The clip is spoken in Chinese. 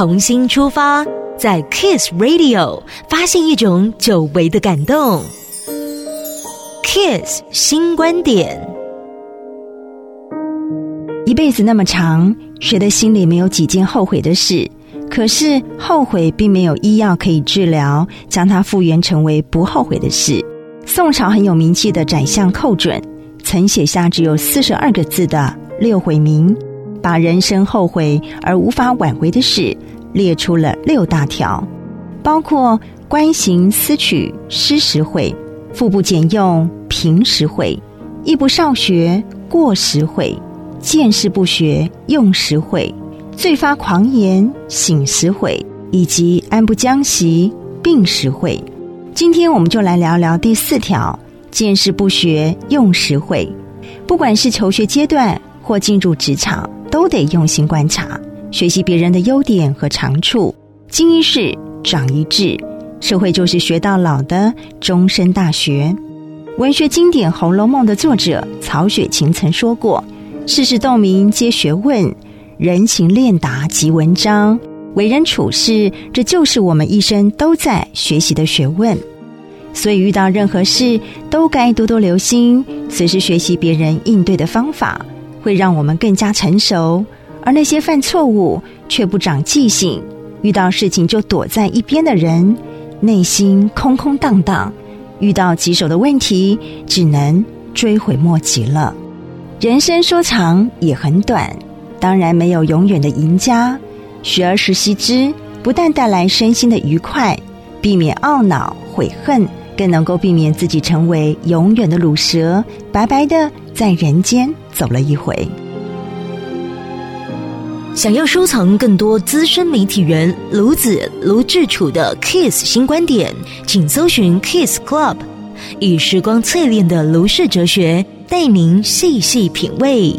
重新出发，在 Kiss Radio 发现一种久违的感动。Kiss 新观点，一辈子那么长，谁的心里没有几件后悔的事？可是后悔并没有医药可以治疗，将它复原成为不后悔的事。宋朝很有名气的宰相寇准，曾写下只有四十二个字的六悔铭，把人生后悔而无法挽回的事列出了六大条，包括观行思取失时悔，腹不俭用贫时悔，艺不少学过时悔，见事不学用时悔。醉发狂言醒时悔，以及安不将息病时悔。今天我们就来聊聊第四条：见事不学用时悔。不管是求学阶段或进入职场，都得用心观察，学习别人的优点和长处。经一事长一智，社会就是学到老的终身大学。文学经典《红楼梦》的作者曹雪芹曾说过：“世事洞明皆学问。”人情练达即文章，为人处事，这就是我们一生都在学习的学问。所以遇到任何事，都该多多留心，随时学习别人应对的方法，会让我们更加成熟。而那些犯错误却不长记性，遇到事情就躲在一边的人，内心空空荡荡，遇到棘手的问题，只能追悔莫及了。人生说长也很短。当然没有永远的赢家，学而时习之，不但带来身心的愉快，避免懊恼悔恨，更能够避免自己成为永远的卤蛇，白白的在人间走了一回。想要收藏更多资深媒体人卢子卢智楚的 Kiss 新观点，请搜寻 Kiss Club，以时光淬炼的卢氏哲学，带您细细品味。